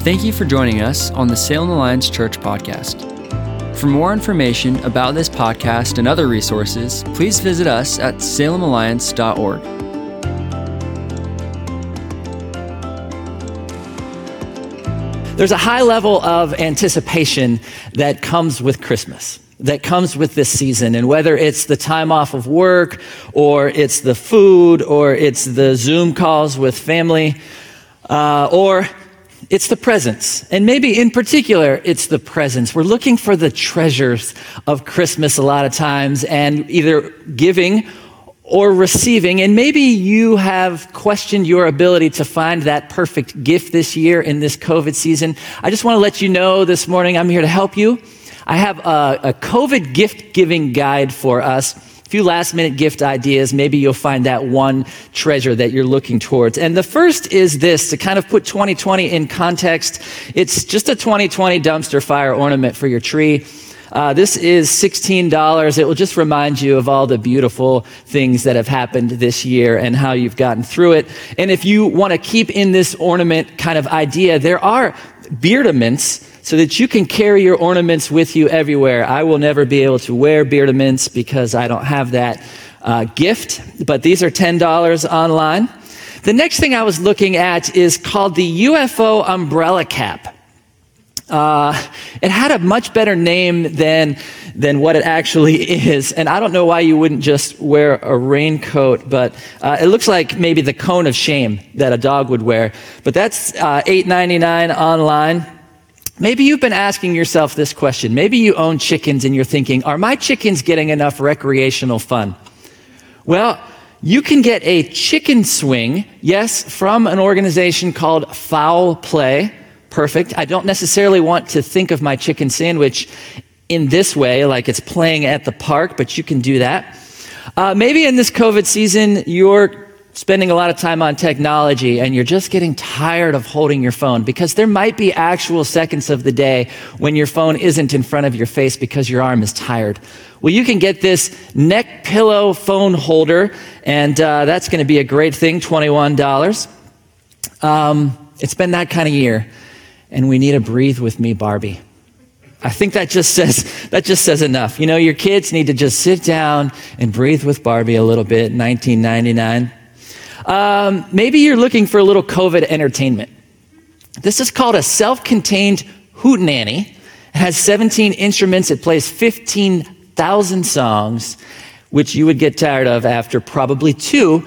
Thank you for joining us on the Salem Alliance Church podcast. For more information about this podcast and other resources, please visit us at salemalliance.org. There's a high level of anticipation that comes with Christmas, that comes with this season. And whether it's the time off of work, or it's the food, or it's the Zoom calls with family, uh, or it's the presents. And maybe in particular, it's the presents. We're looking for the treasures of Christmas a lot of times, and either giving or receiving. And maybe you have questioned your ability to find that perfect gift this year in this COVID season. I just want to let you know this morning I'm here to help you. I have a, a COVID gift giving guide for us. Few last minute gift ideas. Maybe you'll find that one treasure that you're looking towards. And the first is this to kind of put 2020 in context. It's just a 2020 dumpster fire ornament for your tree. Uh, this is $16. It will just remind you of all the beautiful things that have happened this year and how you've gotten through it. And if you want to keep in this ornament kind of idea, there are beardaments so that you can carry your ornaments with you everywhere. I will never be able to wear beardaments because I don't have that uh, gift, but these are $10 online. The next thing I was looking at is called the UFO umbrella cap. Uh, it had a much better name than, than what it actually is. And I don't know why you wouldn't just wear a raincoat, but uh, it looks like maybe the cone of shame that a dog would wear. But that's uh, $8.99 online. Maybe you've been asking yourself this question. Maybe you own chickens and you're thinking, are my chickens getting enough recreational fun? Well, you can get a chicken swing, yes, from an organization called Fowl Play perfect. I don't necessarily want to think of my chicken sandwich in this way, like it's playing at the park, but you can do that. Uh, maybe in this COVID season, you're spending a lot of time on technology and you're just getting tired of holding your phone because there might be actual seconds of the day when your phone isn't in front of your face because your arm is tired. Well, you can get this neck pillow phone holder, and uh, that's going to be a great thing $21. Um, it's been that kind of year and we need a breathe with me Barbie. I think that just says that just says enough. You know, your kids need to just sit down and breathe with Barbie a little bit. 1999. Um, maybe you're looking for a little COVID entertainment. This is called a self-contained hootenanny. It has 17 instruments. It plays 15,000 songs, which you would get tired of after probably two.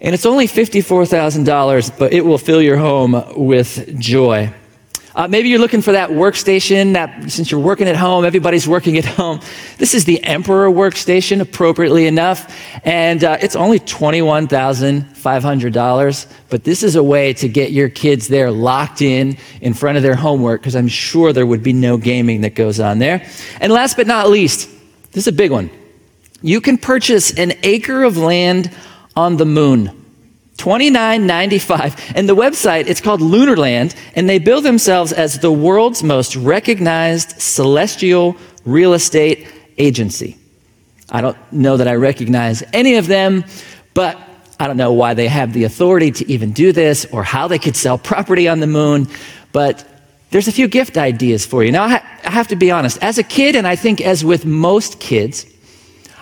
And it's only $54,000, but it will fill your home with joy. Uh, maybe you're looking for that workstation that since you're working at home, everybody's working at home. This is the Emperor workstation, appropriately enough, and uh, it's only $21,500. But this is a way to get your kids there locked in in front of their homework because I'm sure there would be no gaming that goes on there. And last but not least, this is a big one. You can purchase an acre of land on the moon. $29.95. And the website, it's called Lunarland, and they bill themselves as the world's most recognized celestial real estate agency. I don't know that I recognize any of them, but I don't know why they have the authority to even do this or how they could sell property on the moon, but there's a few gift ideas for you. Now, I have to be honest. As a kid, and I think as with most kids,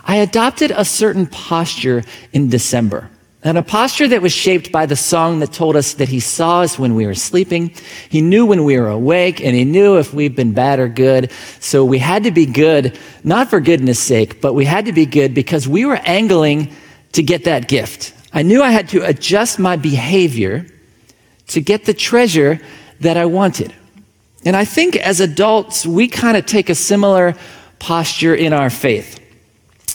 I adopted a certain posture in December. And a posture that was shaped by the song that told us that he saw us when we were sleeping. He knew when we were awake and he knew if we've been bad or good. So we had to be good, not for goodness sake, but we had to be good because we were angling to get that gift. I knew I had to adjust my behavior to get the treasure that I wanted. And I think as adults, we kind of take a similar posture in our faith.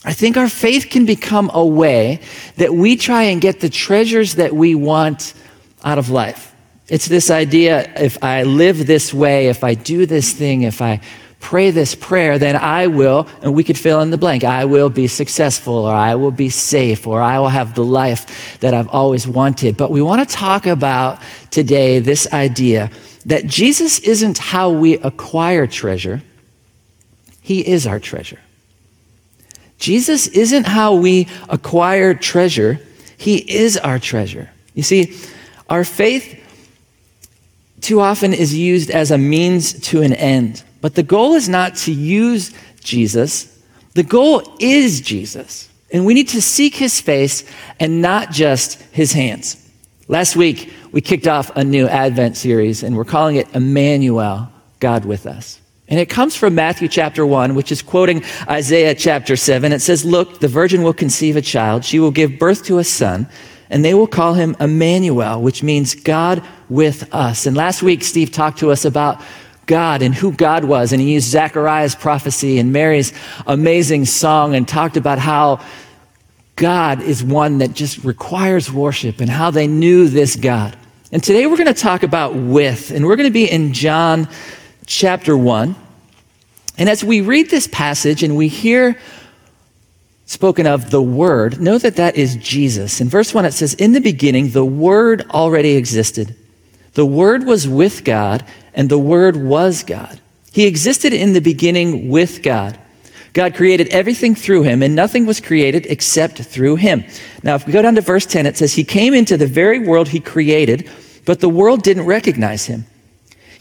I think our faith can become a way that we try and get the treasures that we want out of life. It's this idea if I live this way, if I do this thing, if I pray this prayer, then I will, and we could fill in the blank, I will be successful, or I will be safe, or I will have the life that I've always wanted. But we want to talk about today this idea that Jesus isn't how we acquire treasure, He is our treasure. Jesus isn't how we acquire treasure, He is our treasure. You see, our faith too often is used as a means to an end. But the goal is not to use Jesus, the goal is Jesus. And we need to seek his face and not just his hands. Last week, we kicked off a new Advent series, and we're calling it Emmanuel, God with us. And it comes from Matthew chapter 1, which is quoting Isaiah chapter 7. It says, Look, the virgin will conceive a child. She will give birth to a son, and they will call him Emmanuel, which means God with us. And last week, Steve talked to us about God and who God was. And he used Zechariah's prophecy and Mary's amazing song and talked about how God is one that just requires worship and how they knew this God. And today we're going to talk about with, and we're going to be in John chapter 1. And as we read this passage and we hear spoken of the Word, know that that is Jesus. In verse 1, it says, In the beginning, the Word already existed. The Word was with God, and the Word was God. He existed in the beginning with God. God created everything through him, and nothing was created except through him. Now, if we go down to verse 10, it says, He came into the very world he created, but the world didn't recognize him.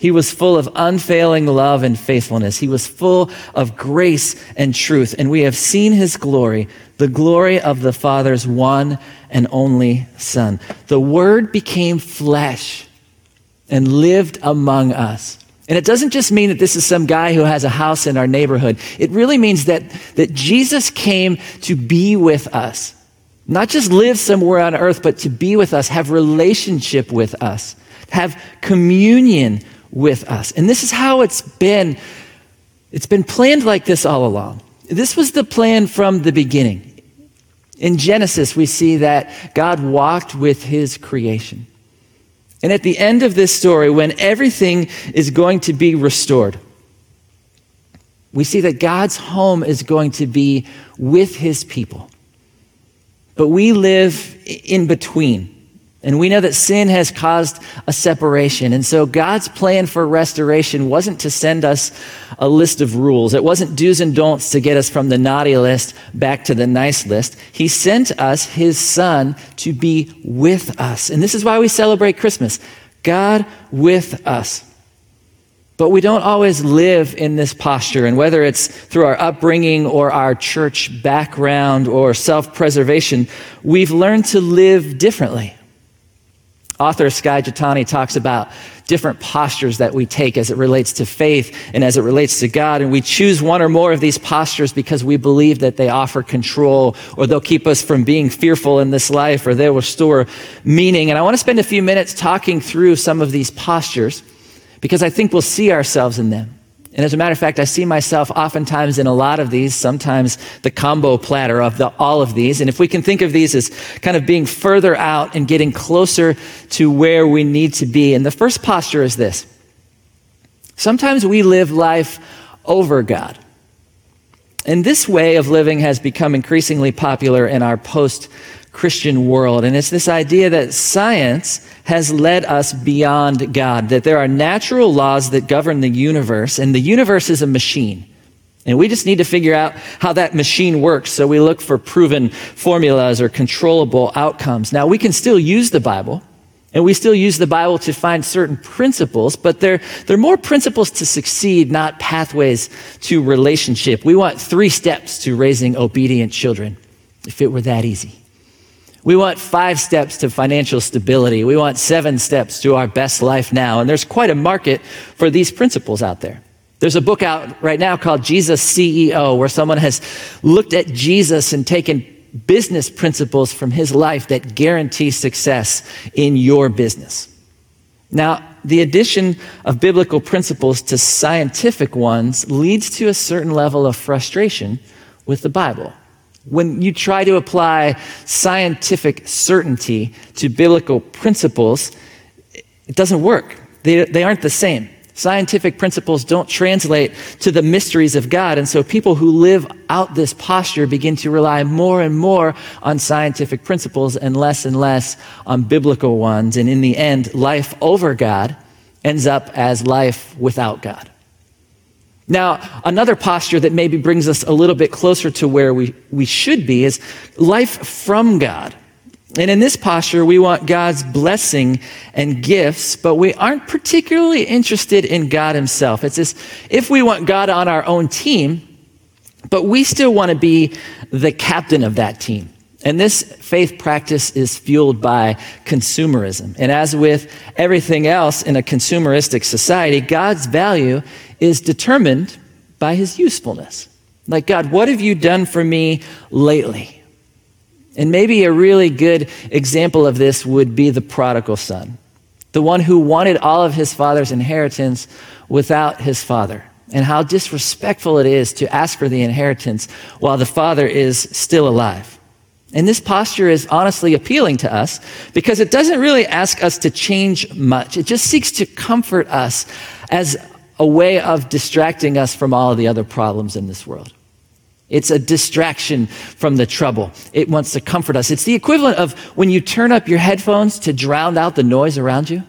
He was full of unfailing love and faithfulness. He was full of grace and truth. And we have seen his glory, the glory of the Father's one and only Son. The Word became flesh and lived among us. And it doesn't just mean that this is some guy who has a house in our neighborhood. It really means that, that Jesus came to be with us. Not just live somewhere on earth, but to be with us, have relationship with us, have communion with us. And this is how it's been. It's been planned like this all along. This was the plan from the beginning. In Genesis, we see that God walked with his creation. And at the end of this story, when everything is going to be restored, we see that God's home is going to be with his people. But we live in between. And we know that sin has caused a separation. And so God's plan for restoration wasn't to send us a list of rules. It wasn't do's and don'ts to get us from the naughty list back to the nice list. He sent us his son to be with us. And this is why we celebrate Christmas. God with us. But we don't always live in this posture. And whether it's through our upbringing or our church background or self preservation, we've learned to live differently. Author Skye Jethani talks about different postures that we take as it relates to faith and as it relates to God. And we choose one or more of these postures because we believe that they offer control or they'll keep us from being fearful in this life or they'll restore meaning. And I want to spend a few minutes talking through some of these postures because I think we'll see ourselves in them. And as a matter of fact, I see myself oftentimes in a lot of these, sometimes the combo platter of the, all of these. And if we can think of these as kind of being further out and getting closer to where we need to be. And the first posture is this sometimes we live life over God. And this way of living has become increasingly popular in our post Christian world. And it's this idea that science has led us beyond God, that there are natural laws that govern the universe, and the universe is a machine. And we just need to figure out how that machine works. So we look for proven formulas or controllable outcomes. Now, we can still use the Bible, and we still use the Bible to find certain principles, but they're, they're more principles to succeed, not pathways to relationship. We want three steps to raising obedient children, if it were that easy. We want five steps to financial stability. We want seven steps to our best life now. And there's quite a market for these principles out there. There's a book out right now called Jesus CEO, where someone has looked at Jesus and taken business principles from his life that guarantee success in your business. Now, the addition of biblical principles to scientific ones leads to a certain level of frustration with the Bible. When you try to apply scientific certainty to biblical principles, it doesn't work. They, they aren't the same. Scientific principles don't translate to the mysteries of God. And so people who live out this posture begin to rely more and more on scientific principles and less and less on biblical ones. And in the end, life over God ends up as life without God. Now, another posture that maybe brings us a little bit closer to where we, we should be is life from God. And in this posture, we want God's blessing and gifts, but we aren't particularly interested in God Himself. It's as if we want God on our own team, but we still want to be the captain of that team. And this faith practice is fueled by consumerism. And as with everything else in a consumeristic society, God's value is determined by His usefulness. Like, God, what have you done for me lately? And maybe a really good example of this would be the prodigal son, the one who wanted all of his father's inheritance without his father. And how disrespectful it is to ask for the inheritance while the father is still alive. And this posture is honestly appealing to us because it doesn't really ask us to change much. It just seeks to comfort us as a way of distracting us from all of the other problems in this world. It's a distraction from the trouble. It wants to comfort us. It's the equivalent of when you turn up your headphones to drown out the noise around you.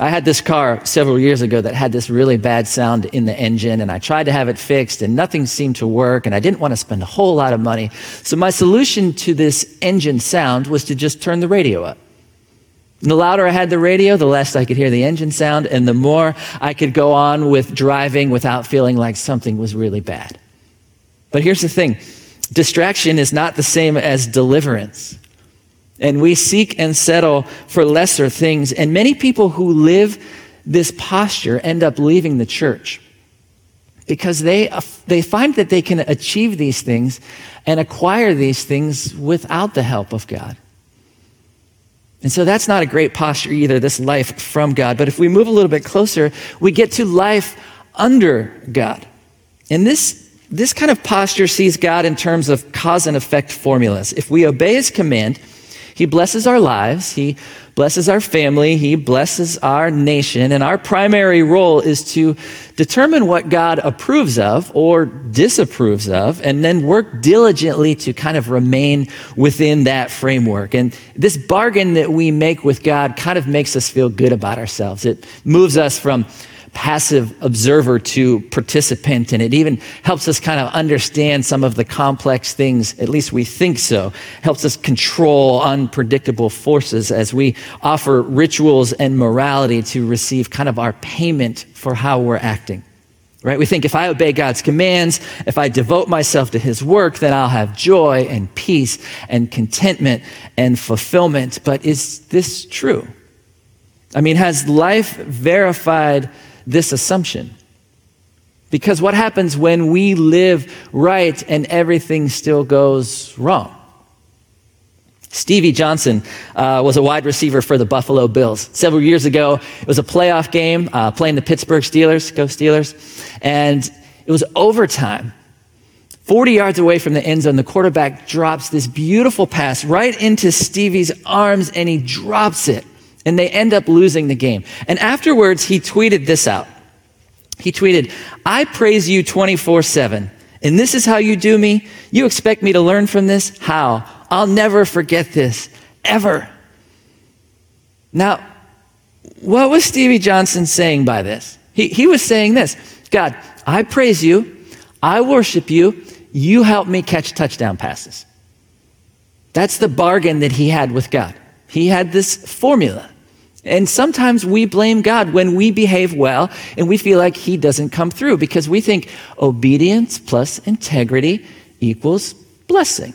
I had this car several years ago that had this really bad sound in the engine, and I tried to have it fixed, and nothing seemed to work, and I didn't want to spend a whole lot of money. So, my solution to this engine sound was to just turn the radio up. The louder I had the radio, the less I could hear the engine sound, and the more I could go on with driving without feeling like something was really bad. But here's the thing distraction is not the same as deliverance. And we seek and settle for lesser things. And many people who live this posture end up leaving the church because they, they find that they can achieve these things and acquire these things without the help of God. And so that's not a great posture either, this life from God. But if we move a little bit closer, we get to life under God. And this this kind of posture sees God in terms of cause and effect formulas. If we obey his command, he blesses our lives, he blesses our family, he blesses our nation, and our primary role is to determine what God approves of or disapproves of, and then work diligently to kind of remain within that framework. And this bargain that we make with God kind of makes us feel good about ourselves. It moves us from passive observer to participant. And it even helps us kind of understand some of the complex things, at least we think so, helps us control unpredictable forces as we offer rituals and morality to receive kind of our payment for how we're acting. Right? We think if I obey God's commands, if I devote myself to his work, then I'll have joy and peace and contentment and fulfillment. But is this true? I mean, has life verified this assumption. Because what happens when we live right and everything still goes wrong? Stevie Johnson uh, was a wide receiver for the Buffalo Bills. Several years ago, it was a playoff game uh, playing the Pittsburgh Steelers, go Steelers, and it was overtime. 40 yards away from the end zone, the quarterback drops this beautiful pass right into Stevie's arms and he drops it and they end up losing the game. And afterwards, he tweeted this out. He tweeted, I praise you 24 7, and this is how you do me. You expect me to learn from this? How? I'll never forget this, ever. Now, what was Stevie Johnson saying by this? He, he was saying this God, I praise you, I worship you, you help me catch touchdown passes. That's the bargain that he had with God. He had this formula. And sometimes we blame God when we behave well and we feel like He doesn't come through because we think obedience plus integrity equals blessing.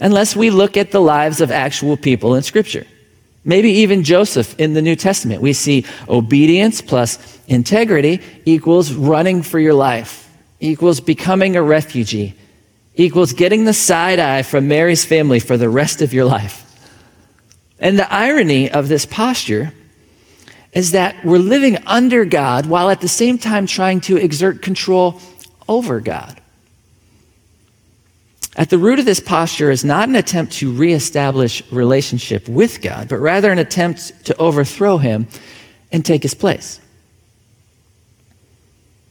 Unless we look at the lives of actual people in Scripture. Maybe even Joseph in the New Testament. We see obedience plus integrity equals running for your life, equals becoming a refugee, equals getting the side eye from Mary's family for the rest of your life. And the irony of this posture is that we're living under God while at the same time trying to exert control over God. At the root of this posture is not an attempt to reestablish relationship with God, but rather an attempt to overthrow him and take his place.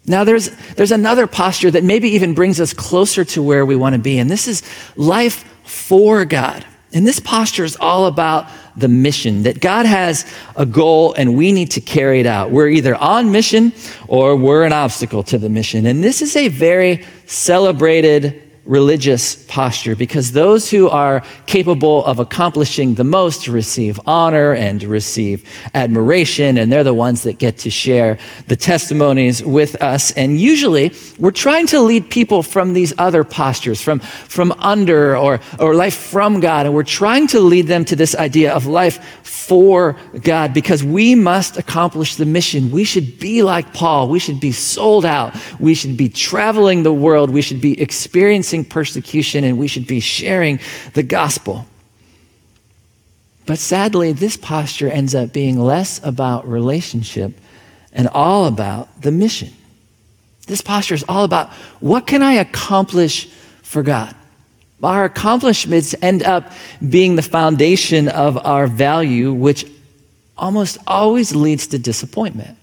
Now, there's, there's another posture that maybe even brings us closer to where we want to be, and this is life for God. And this posture is all about the mission that God has a goal and we need to carry it out. We're either on mission or we're an obstacle to the mission. And this is a very celebrated religious posture because those who are capable of accomplishing the most receive honor and receive admiration, and they're the ones that get to share the testimonies with us. And usually, we're trying to lead people from these other postures, from, from under or, or life from God, and we're trying to lead them to this idea of life for God because we must accomplish the mission. We should be like Paul. We should be sold out. We should be traveling the world. We should be experiencing persecution and we should be sharing the gospel. But sadly, this posture ends up being less about relationship and all about the mission. This posture is all about what can I accomplish for God? Our accomplishments end up being the foundation of our value, which almost always leads to disappointment.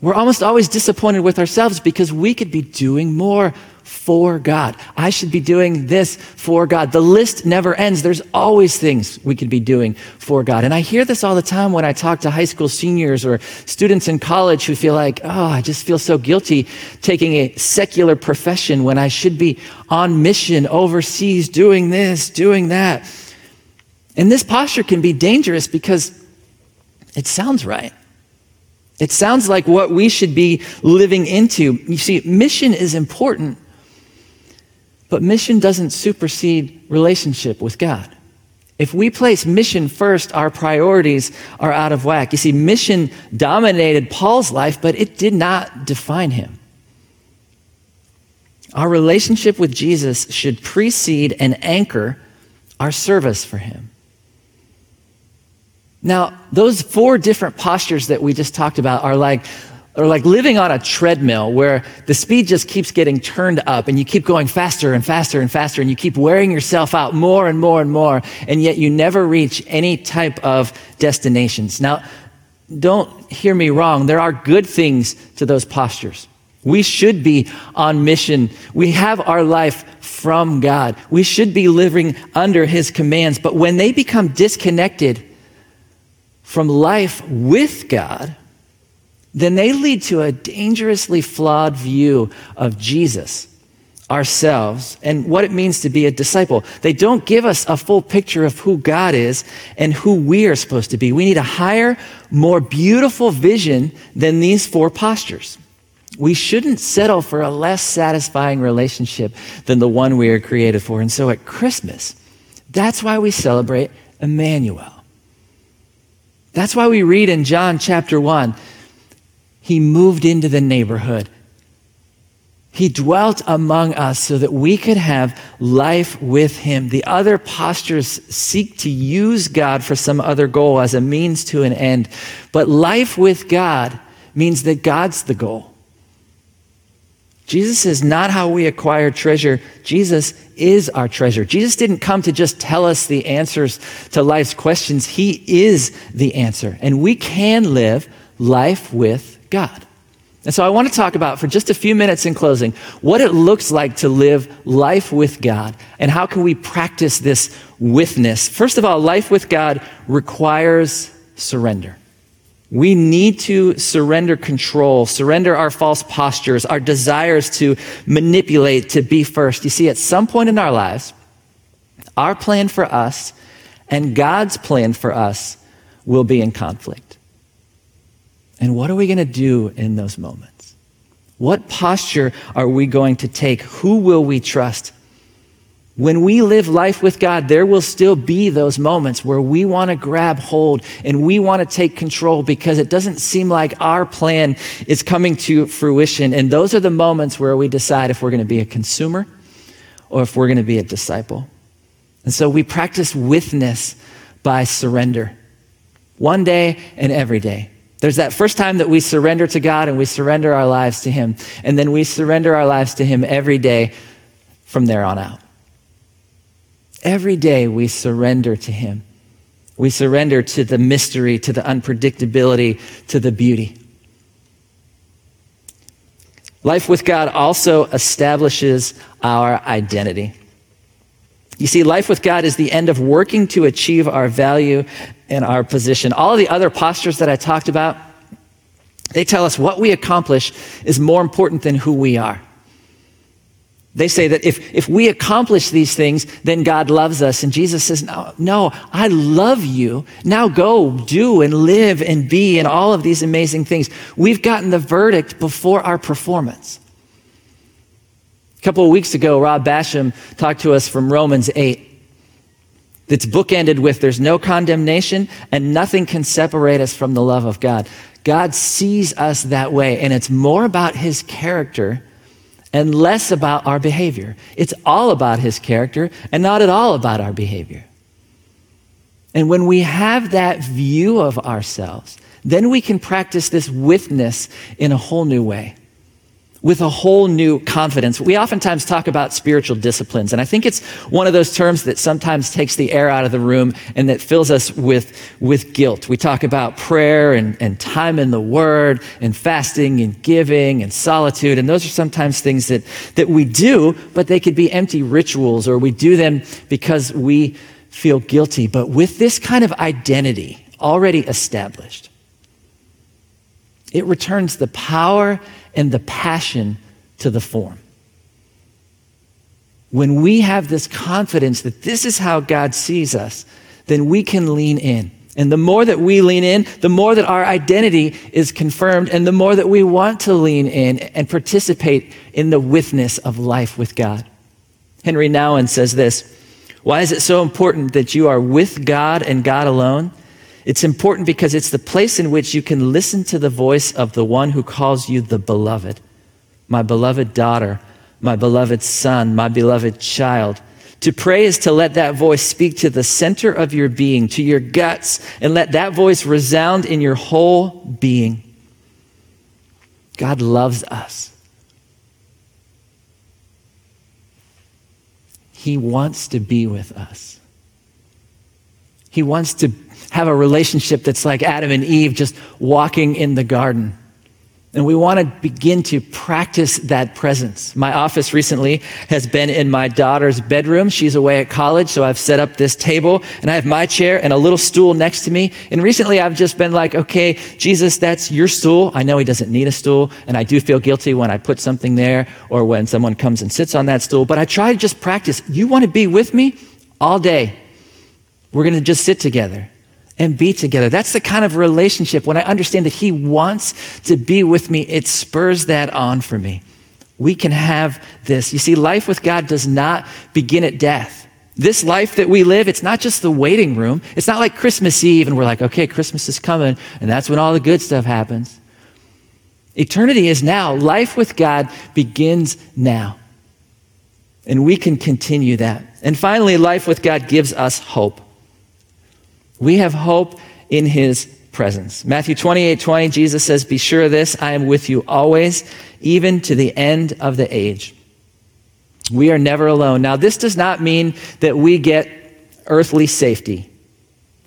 We're almost always disappointed with ourselves because we could be doing more for God. I should be doing this for God. The list never ends. There's always things we could be doing for God. And I hear this all the time when I talk to high school seniors or students in college who feel like, oh, I just feel so guilty taking a secular profession when I should be on mission overseas doing this, doing that. And this posture can be dangerous because it sounds right. It sounds like what we should be living into. You see, mission is important, but mission doesn't supersede relationship with God. If we place mission first, our priorities are out of whack. You see, mission dominated Paul's life, but it did not define him. Our relationship with Jesus should precede and anchor our service for him. Now, those four different postures that we just talked about are like or like living on a treadmill where the speed just keeps getting turned up and you keep going faster and faster and faster and you keep wearing yourself out more and more and more and yet you never reach any type of destinations. Now, don't hear me wrong. There are good things to those postures. We should be on mission. We have our life from God. We should be living under His commands. But when they become disconnected from life with God, then they lead to a dangerously flawed view of Jesus, ourselves, and what it means to be a disciple. They don't give us a full picture of who God is and who we are supposed to be. We need a higher, more beautiful vision than these four postures. We shouldn't settle for a less satisfying relationship than the one we are created for. And so at Christmas, that's why we celebrate Emmanuel. That's why we read in John chapter 1 he moved into the neighborhood. He dwelt among us so that we could have life with him. The other postures seek to use God for some other goal as a means to an end. But life with God means that God's the goal. Jesus is not how we acquire treasure. Jesus is our treasure. Jesus didn't come to just tell us the answers to life's questions. He is the answer. And we can live life with God. And so I want to talk about for just a few minutes in closing what it looks like to live life with God and how can we practice this withness. First of all, life with God requires surrender. We need to surrender control, surrender our false postures, our desires to manipulate, to be first. You see, at some point in our lives, our plan for us and God's plan for us will be in conflict. And what are we going to do in those moments? What posture are we going to take? Who will we trust? When we live life with God, there will still be those moments where we want to grab hold and we want to take control because it doesn't seem like our plan is coming to fruition. And those are the moments where we decide if we're going to be a consumer or if we're going to be a disciple. And so we practice withness by surrender, one day and every day. There's that first time that we surrender to God and we surrender our lives to Him. And then we surrender our lives to Him every day from there on out. Every day we surrender to Him. We surrender to the mystery, to the unpredictability, to the beauty. Life with God also establishes our identity. You see, life with God is the end of working to achieve our value and our position. All of the other postures that I talked about, they tell us what we accomplish is more important than who we are. They say that if, if we accomplish these things, then God loves us. And Jesus says, no, no, I love you. Now go do and live and be and all of these amazing things. We've gotten the verdict before our performance. A couple of weeks ago, Rob Basham talked to us from Romans 8. That's bookended with there's no condemnation and nothing can separate us from the love of God. God sees us that way, and it's more about his character and less about our behavior. It's all about his character and not at all about our behavior. And when we have that view of ourselves, then we can practice this withness in a whole new way with a whole new confidence. We oftentimes talk about spiritual disciplines, and I think it's one of those terms that sometimes takes the air out of the room and that fills us with, with guilt. We talk about prayer and, and time in the Word and fasting and giving and solitude, and those are sometimes things that, that we do, but they could be empty rituals or we do them because we feel guilty. But with this kind of identity already established, it returns the power and the passion to the form. When we have this confidence that this is how God sees us, then we can lean in. And the more that we lean in, the more that our identity is confirmed, and the more that we want to lean in and participate in the withness of life with God. Henri Nouwen says this Why is it so important that you are with God and God alone? It's important because it's the place in which you can listen to the voice of the one who calls you the beloved, my beloved daughter, my beloved son, my beloved child. To pray is to let that voice speak to the center of your being, to your guts, and let that voice resound in your whole being. God loves us. He wants to be with us. He wants to have a relationship that's like Adam and Eve just walking in the garden. And we want to begin to practice that presence. My office recently has been in my daughter's bedroom. She's away at college, so I've set up this table and I have my chair and a little stool next to me. And recently I've just been like, okay, Jesus, that's your stool. I know he doesn't need a stool, and I do feel guilty when I put something there or when someone comes and sits on that stool, but I try to just practice. You want to be with me all day? We're going to just sit together and be together. That's the kind of relationship. When I understand that He wants to be with me, it spurs that on for me. We can have this. You see, life with God does not begin at death. This life that we live, it's not just the waiting room. It's not like Christmas Eve and we're like, okay, Christmas is coming and that's when all the good stuff happens. Eternity is now. Life with God begins now. And we can continue that. And finally, life with God gives us hope. We have hope in his presence. Matthew 28 20, Jesus says, Be sure of this, I am with you always, even to the end of the age. We are never alone. Now, this does not mean that we get earthly safety.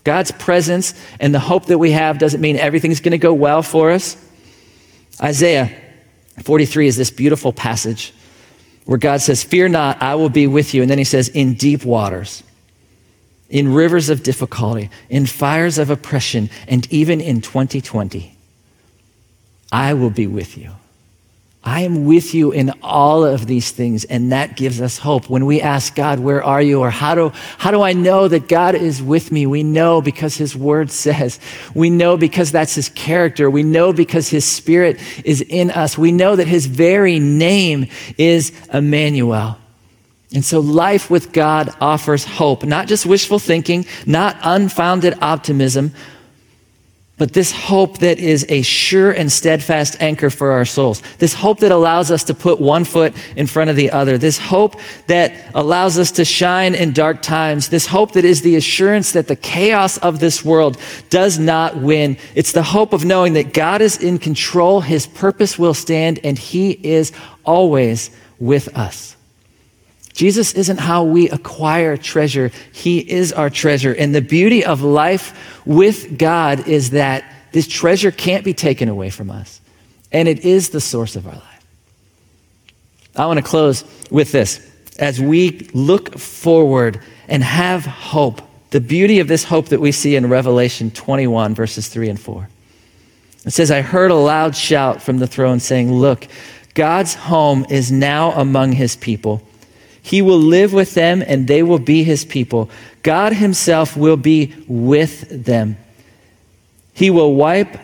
God's presence and the hope that we have doesn't mean everything's going to go well for us. Isaiah 43 is this beautiful passage where God says, Fear not, I will be with you. And then he says, In deep waters in rivers of difficulty, in fires of oppression, and even in 2020. I will be with you. I am with you in all of these things, and that gives us hope. When we ask God, Where are you? or how do, how do I know that God is with me? We know because His Word says. We know because that's His character. We know because His Spirit is in us. We know that His very name is Emmanuel. And so life with God offers hope, not just wishful thinking, not unfounded optimism, but this hope that is a sure and steadfast anchor for our souls. This hope that allows us to put one foot in front of the other. This hope that allows us to shine in dark times. This hope that is the assurance that the chaos of this world does not win. It's the hope of knowing that God is in control, His purpose will stand, and He is always with us. Jesus isn't how we acquire treasure, He is our treasure. And the beauty of life with God is that this treasure can't be taken away from us, and it is the source of our life. I want to close with this. As we look forward and have hope, the beauty of this hope that we see in Revelation 21, verses 3 and 4. It says, I heard a loud shout from the throne saying, Look, God's home is now among his people. He will live with them and they will be his people. God himself will be with them. He will wipe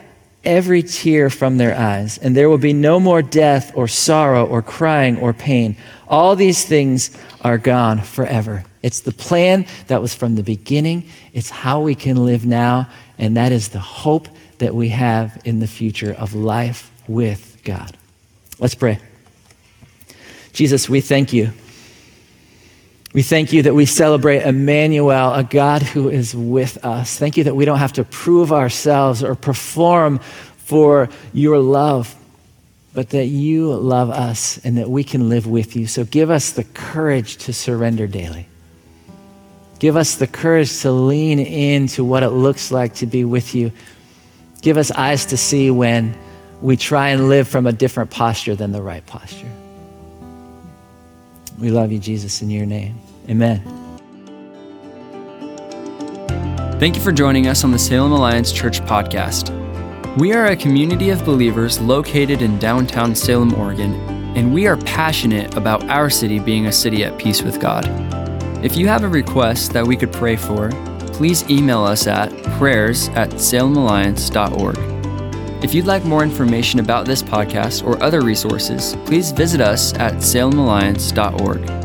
every tear from their eyes, and there will be no more death or sorrow or crying or pain. All these things are gone forever. It's the plan that was from the beginning. It's how we can live now, and that is the hope that we have in the future of life with God. Let's pray. Jesus, we thank you. We thank you that we celebrate Emmanuel, a God who is with us. Thank you that we don't have to prove ourselves or perform for your love, but that you love us and that we can live with you. So give us the courage to surrender daily. Give us the courage to lean into what it looks like to be with you. Give us eyes to see when we try and live from a different posture than the right posture. We love you, Jesus, in your name. Amen. Thank you for joining us on the Salem Alliance Church podcast. We are a community of believers located in downtown Salem, Oregon, and we are passionate about our city being a city at peace with God. If you have a request that we could pray for, please email us at prayers at salemalliance.org. If you'd like more information about this podcast or other resources, please visit us at salemalliance.org.